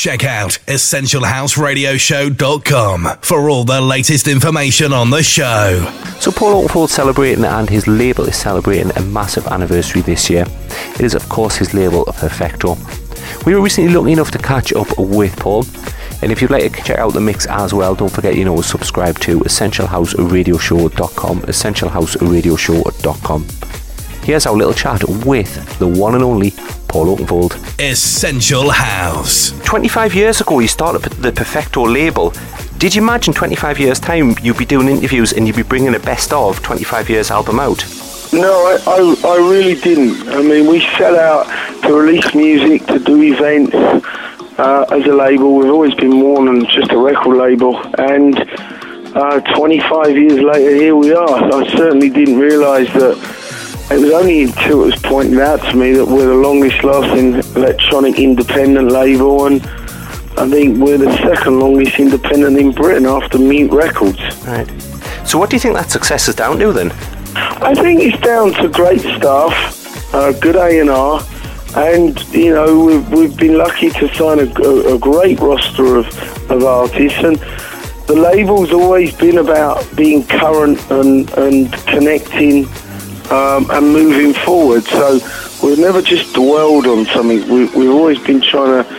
Check out EssentialHouseRadioshow.com for all the latest information on the show. So, Paul Oakenfold celebrating and his label is celebrating a massive anniversary this year. It is, of course, his label Perfecto. We were recently lucky enough to catch up with Paul. And if you'd like to check out the mix as well, don't forget, you know, subscribe to EssentialHouseRadioshow.com, EssentialHouseRadioshow.com. Here's our little chat with the one and only Paul Oakenfold. Essential House. 25 years ago, you started the Perfecto label. Did you imagine 25 years' time you'd be doing interviews and you'd be bringing a best of 25 years album out? No, I, I, I really didn't. I mean, we set out to release music, to do events uh, as a label. We've always been more than just a record label. And uh, 25 years later, here we are. I certainly didn't realise that it was only until it was pointed out to me that we're the longest lasting electronic independent label and I think we're the second longest independent in Britain after Mute Records. Right. So what do you think that success is down to then? I think it's down to great staff, uh, good A&R, and, you know, we've, we've been lucky to sign a, a, a great roster of, of artists and the label's always been about being current and, and connecting um, and moving forward. So we've never just dwelled on something. We, we've always been trying to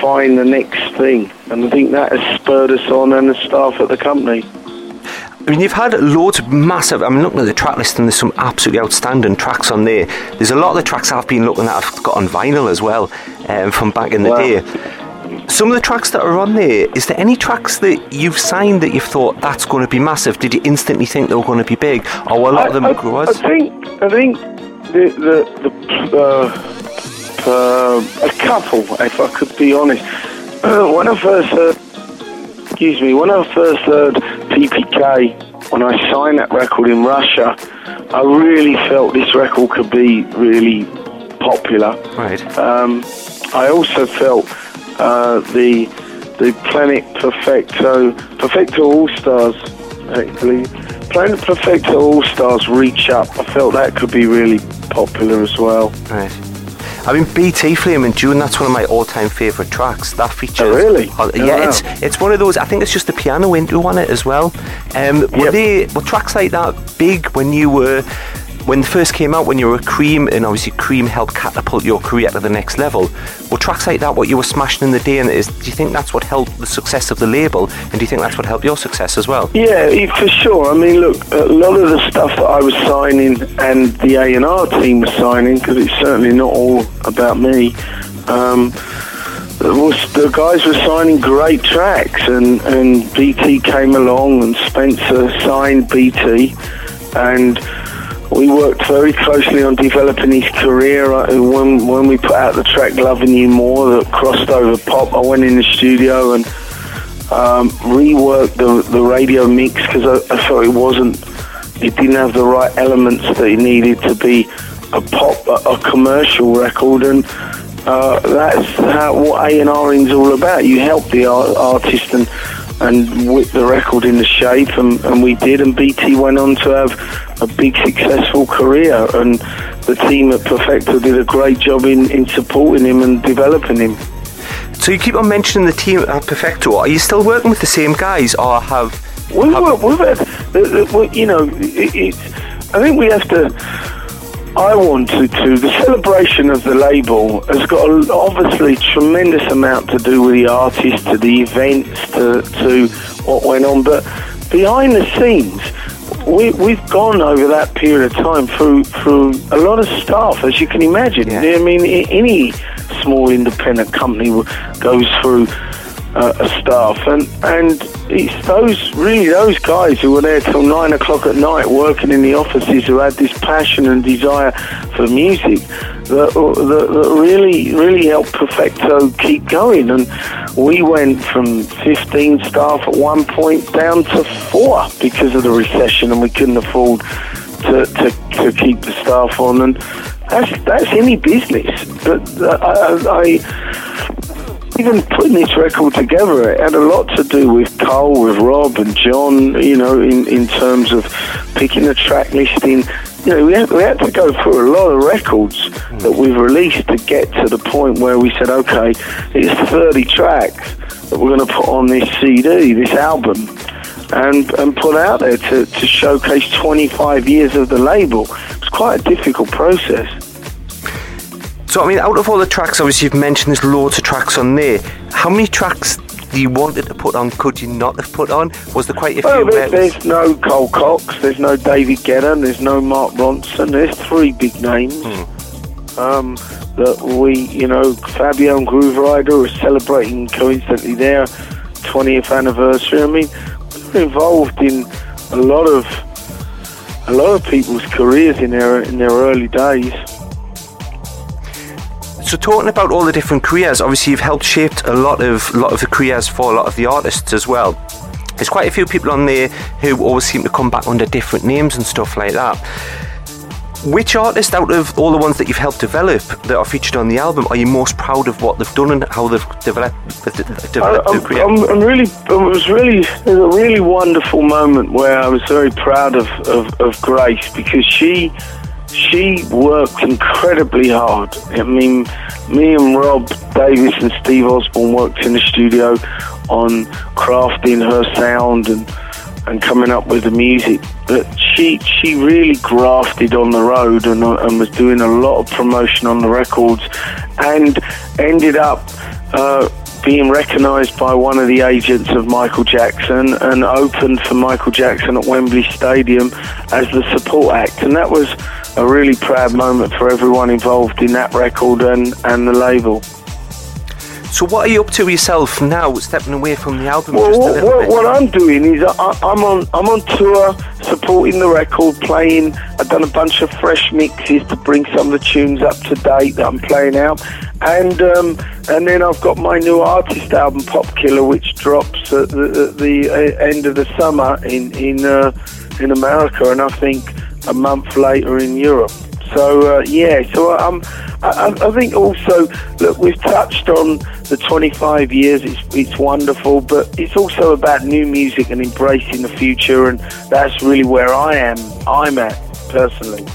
find the next thing, and I think that has spurred us on and the staff at the company. I mean, you've had loads of massive. I'm looking at the track list, and there's some absolutely outstanding tracks on there. There's a lot of the tracks I've been looking at. I've got on vinyl as well um, from back in the wow. day some of the tracks that are on there, is there any tracks that you've signed that you've thought that's going to be massive? Did you instantly think they were going to be big, or were a lot I, of them I, was? I think I think the the, the uh, uh, a couple, if I could be honest. Uh, when I first heard, excuse me, when I first heard PPK, when I signed that record in Russia, I really felt this record could be really popular. Right. Um, I also felt uh, the the Planet Perfecto Perfecto All Stars actually Planet Perfecto All Stars reach up. I felt that could be really popular as well. Right. I mean, BT Flaming June. That's one of my all-time favourite tracks. That features. Oh, really? Uh, yeah, oh, wow. it's it's one of those. I think it's just the piano intro on it as well. Um, were yep. they were tracks like that big when you were when they first came out, when you were a Cream, and obviously Cream helped catapult your career to the next level, were tracks like that what you were smashing in the day? And is do you think that's what helped the success of the label? And do you think that's what helped your success as well? Yeah, for sure. I mean, look, a lot of the stuff that I was signing and the A and R team was signing, because it's certainly not all about me. Um, was, the guys were signing great tracks, and, and BT came along, and Spencer signed BT, and we worked very closely on developing his career. When when we put out the track "Loving You More" that crossed over pop, I went in the studio and um, reworked the the radio mix because I, I, felt it wasn't, it didn't have the right elements that it needed to be a pop, a, a commercial record, and uh, that's how what A and R is all about. You help the art, artist and and whip the record into shape, and, and we did. And BT went on to have a big successful career, and the team at Perfecto did a great job in, in supporting him and developing him. So you keep on mentioning the team at Perfecto. Are you still working with the same guys, or have? We have work with You know, it, it, I think we have to I wanted to. The celebration of the label has got a, obviously tremendous amount to do with the artists, to the events, to, to what went on. But behind the scenes, we, we've gone over that period of time through through a lot of stuff, as you can imagine. Yeah. I mean, any small independent company goes through uh, staff, and and it's those really those guys who were there till nine o'clock at night working in the offices who had this passion and desire for music that, that, that really really helped Perfecto keep going. And we went from 15 staff at one point down to four because of the recession, and we couldn't afford to, to, to keep the staff on. And that's that's any business, but uh, I, I even putting this record together, it had a lot to do with Cole, with Rob and John, you know, in, in terms of picking the track listing. You know, we had, we had to go through a lot of records that we've released to get to the point where we said, okay, it's 30 tracks that we're going to put on this CD, this album, and, and put out there to, to showcase 25 years of the label. It's quite a difficult process. So, I mean, out of all the tracks, obviously, you've mentioned there's loads of tracks on there. How many tracks do you wanted to put on could you not have put on? Was there quite a well, few? There's, there's no Carl Cox, there's no David Guetta, there's no Mark Ronson. There's three big names. Hmm. Um, that we, you know, Fabio and Grooverider are celebrating coincidentally their 20th anniversary. I mean, we're involved in a lot of a lot of people's careers in their in their early days. So talking about all the different careers, obviously you've helped shaped a lot of lot of the careers for a lot of the artists as well. There's quite a few people on there who always seem to come back under different names and stuff like that. Which artist out of all the ones that you've helped develop that are featured on the album are you most proud of what they've done and how they've developed, developed I, their career? I'm, I'm, really, it was really, it was a really wonderful moment where I was very proud of, of, of Grace because she she worked incredibly hard. I mean, me and Rob Davis and Steve Osborne worked in the studio on crafting her sound and and coming up with the music. But she she really grafted on the road and, and was doing a lot of promotion on the records, and ended up. Uh, being recognised by one of the agents of Michael Jackson and opened for Michael Jackson at Wembley Stadium as the support act, and that was a really proud moment for everyone involved in that record and, and the label. So what are you up to yourself now, stepping away from the album? Well, what, what, what, I'm doing is I, am on I'm on tour, supporting the record, playing. I've done a bunch of fresh mixes to bring some of the tunes up to date that I'm playing out, and um, and then I've got my new artist album, Pop Killer, which drops at the, at the uh, end of the summer in in uh, in America, and I think a month later in Europe. So uh, yeah, so I'm. I, I, think also look, we've touched on the 25 years. It's it's wonderful, but it's also about new music and embracing the future, and that's really where I am. I'm at personally.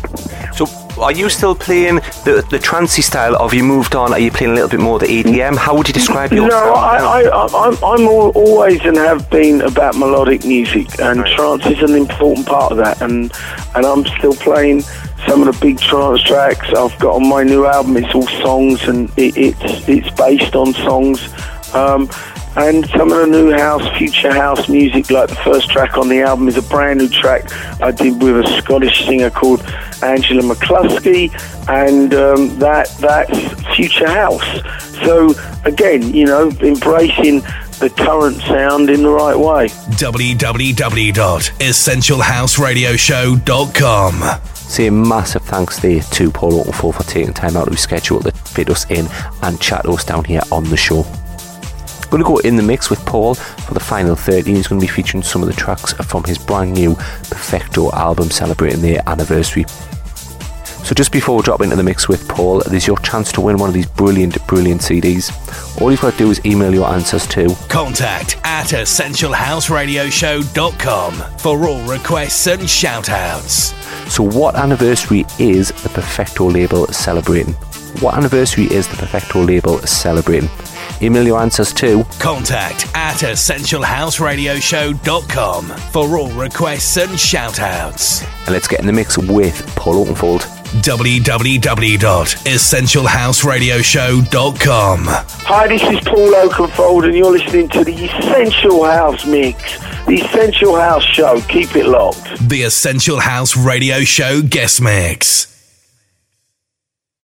So are you still playing the the trancey style? Or have you moved on? Are you playing a little bit more the EDM? How would you describe your no, I, I, I'm, I'm always and have been about melodic music, and trance is an important part of that. And and I'm still playing some of the big trance tracks I've got on my new album. It's all songs, and it, it's it's based on songs. Um, and some of the new house, future house music, like the first track on the album, is a brand new track I did with a Scottish singer called Angela McCluskey, and um, that that's future house. So again, you know, embracing the current sound in the right way. www.essentialhouseradioshow.com. Say massive thanks there to Paul Oakenfold for taking time out of his schedule to fit us in and chat us down here on the show going to go in the mix with Paul for the final 30. He's going to be featuring some of the tracks from his brand new Perfecto album celebrating their anniversary. So just before we drop into the mix with Paul, there's your chance to win one of these brilliant, brilliant CDs. All you've got to do is email your answers to contact at essentialhouseradioshow.com for all requests and shoutouts. So what anniversary is the Perfecto label celebrating? What anniversary is the Perfecto label celebrating? Email your answers to contact at essentialhouseradioshow.com for all requests and shoutouts. And let's get in the mix with Paul Oakenfold. www.essentialhouseradioshow.com. Hi, this is Paul Oakenfold, and you're listening to the Essential House Mix, the Essential House Show. Keep it locked. The Essential House Radio Show Guest Mix.